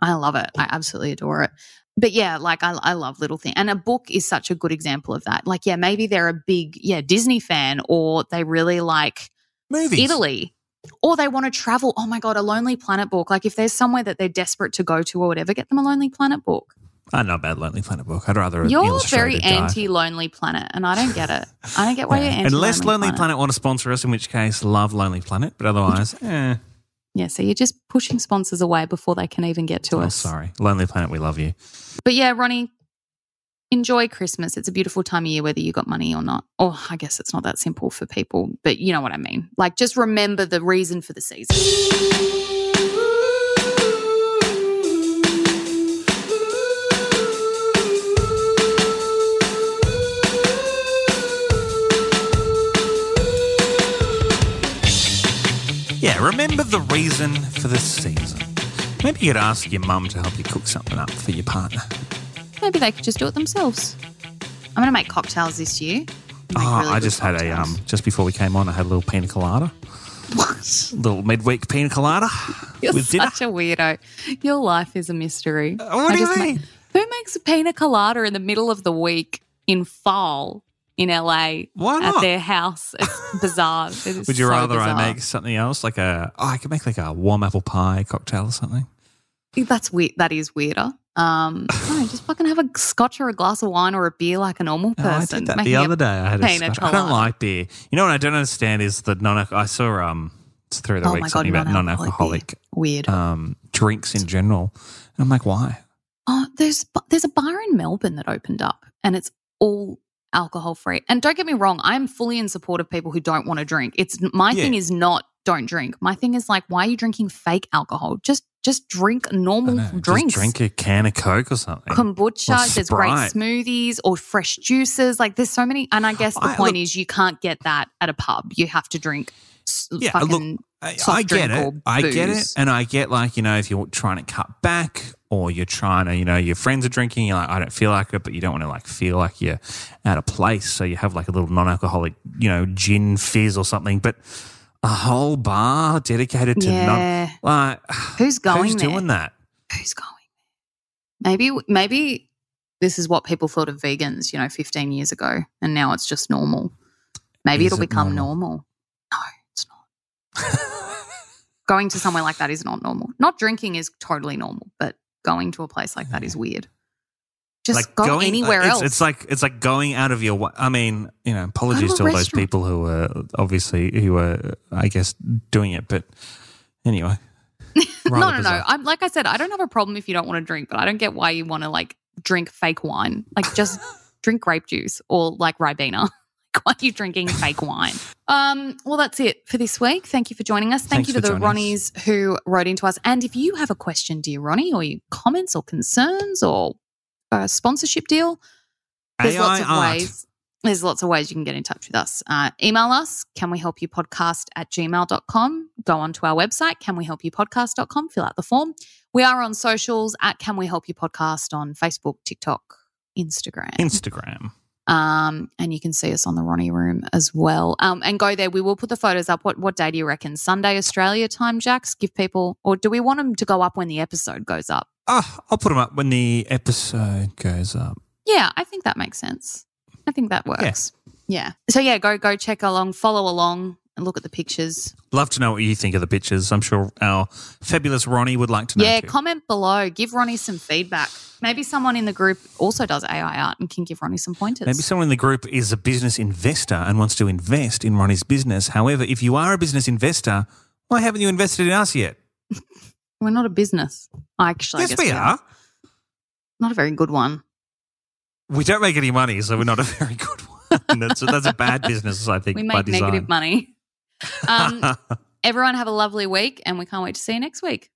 I love it. I absolutely adore it. But yeah, like I, I love little things. And a book is such a good example of that. Like, yeah, maybe they're a big, yeah, Disney fan or they really like Movies. Italy or they want to travel. Oh my God, a Lonely Planet book. Like, if there's somewhere that they're desperate to go to or whatever, get them a Lonely Planet book. I'm not about Lonely Planet book. I'd rather. You're very anti Lonely Planet, and I don't get it. I don't get why you're anti Unless Lonely Planet. want to sponsor us, in which case, love Lonely Planet. But otherwise, eh. Yeah, so you're just pushing sponsors away before they can even get to Oh, us. sorry. Lonely Planet, we love you. But yeah, Ronnie, enjoy Christmas. It's a beautiful time of year, whether you got money or not. Or I guess it's not that simple for people, but you know what I mean. Like, just remember the reason for the season. Yeah, remember the reason for the season. Maybe you could ask your mum to help you cook something up for your partner. Maybe they could just do it themselves. I'm going to make cocktails this year. Make Oh, really I just had a um just before we came on, I had a little pina colada, What? little midweek pina colada You're with dinner. such a weirdo. Your life is a mystery. Uh, what I do you just ma- mean? who makes a pina colada in the middle of the week in fall in LA Why at their house? It's bizarre. Would you so rather bizarre. I make something else, like a oh, I could make like a warm apple pie cocktail or something? That's weird. That is weirder. Um, no, just fucking have a scotch or a glass of wine or a beer like a normal No, I person. did that Making the other day. I had a scotch. I don't like beer. You know what I don't understand is the non. I saw um it's through the Oh week my God, something about non-alcoholic non-alcoholic Weird. um drinks in general, and I'm like, why? Oh, there's there's a bar in Melbourne that opened up, and it's all alcohol free. And don't get me wrong, I'm fully in support of people who don't want to drink. It's my Yeah. thing is not don't drink. My thing is like, why are you drinking fake alcohol? Just just drink normal know, drinks. Just drink a can of Coke or something. Kombucha, Or there's great smoothies or fresh juices. Like there's so many. And I guess the I- point look- is you can't get that at a pub. You have to drink Yeah, fucking look, I, I get it. I get it. And I get like, you know, if you're trying to cut back or you're trying to, you know, your friends are drinking, you're like, I don't feel like it, but you don't want to like feel like you're out of place. So you have like a little non alcoholic, you know, gin fizz or something. But a whole bar dedicated to Yeah. non like Who's going who's there? doing that? who's going? Maybe maybe this is what people thought of vegans, you know, 15 years ago, and now it's just normal. Maybe Is it'll it become normal? normal. No, it's not. going to somewhere like that is not normal. Not drinking is totally normal, but going to a place like that is weird. Just like go going anywhere it's, else. It's like it's like going out of your. wa- I mean, you know, apologies a to all those people who were obviously who were, I guess, doing it. But anyway, no, no, no. I'm like I said, I don't have a problem if you don't want to drink, but I don't get why you want to like drink fake wine. Like just drink grape juice or like Ribena. why are you drinking fake wine? Um, well, that's it for this week. Thank you for joining us. Thank Thanks you to the us. Ronnies who wrote into us. And if you have a question, dear Ronnie, or you comments or concerns or a sponsorship deal, there's AI lots of art. ways. There's lots of ways you can get in touch with us. Uh, email us, can we help you podcast at gmail.com. Go onto our website, can we help you podcast.com, fill out the form. We are on socials at Can We Help You Podcast on Facebook, TikTok, Instagram. Instagram. Um, and you can see us on the Ronnie Room as well. Um, and go there. We will put the photos up. What what day do you reckon? Sunday Australia time, Jax? Give people, or do we want them to go up when the episode goes up? Oh, I'll put them up when the episode goes up. Yeah, I think that makes sense. I think that works. Yeah. So yeah, go go check along, follow along, and look at the pictures. Love to know what you think of the pictures. I'm sure our fabulous Ronnie would like to know. yeah, too. comment below. Give Ronnie some feedback. Maybe someone in the group also does AI art and can give Ronnie some pointers. Maybe someone in the group is a business investor and wants to invest in Ronnie's business. However, if you are a business investor, why haven't you invested in us yet? We're not a business. Actually, yes, guess we are. Not a very good one. We don't make any money, so we're not a very good one. that's, that's a bad business, I think. We make negative money. Um, everyone have a lovely week, and we can't wait to see you next week.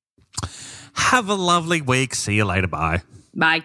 Have a lovely week. See you later. Bye. Bye.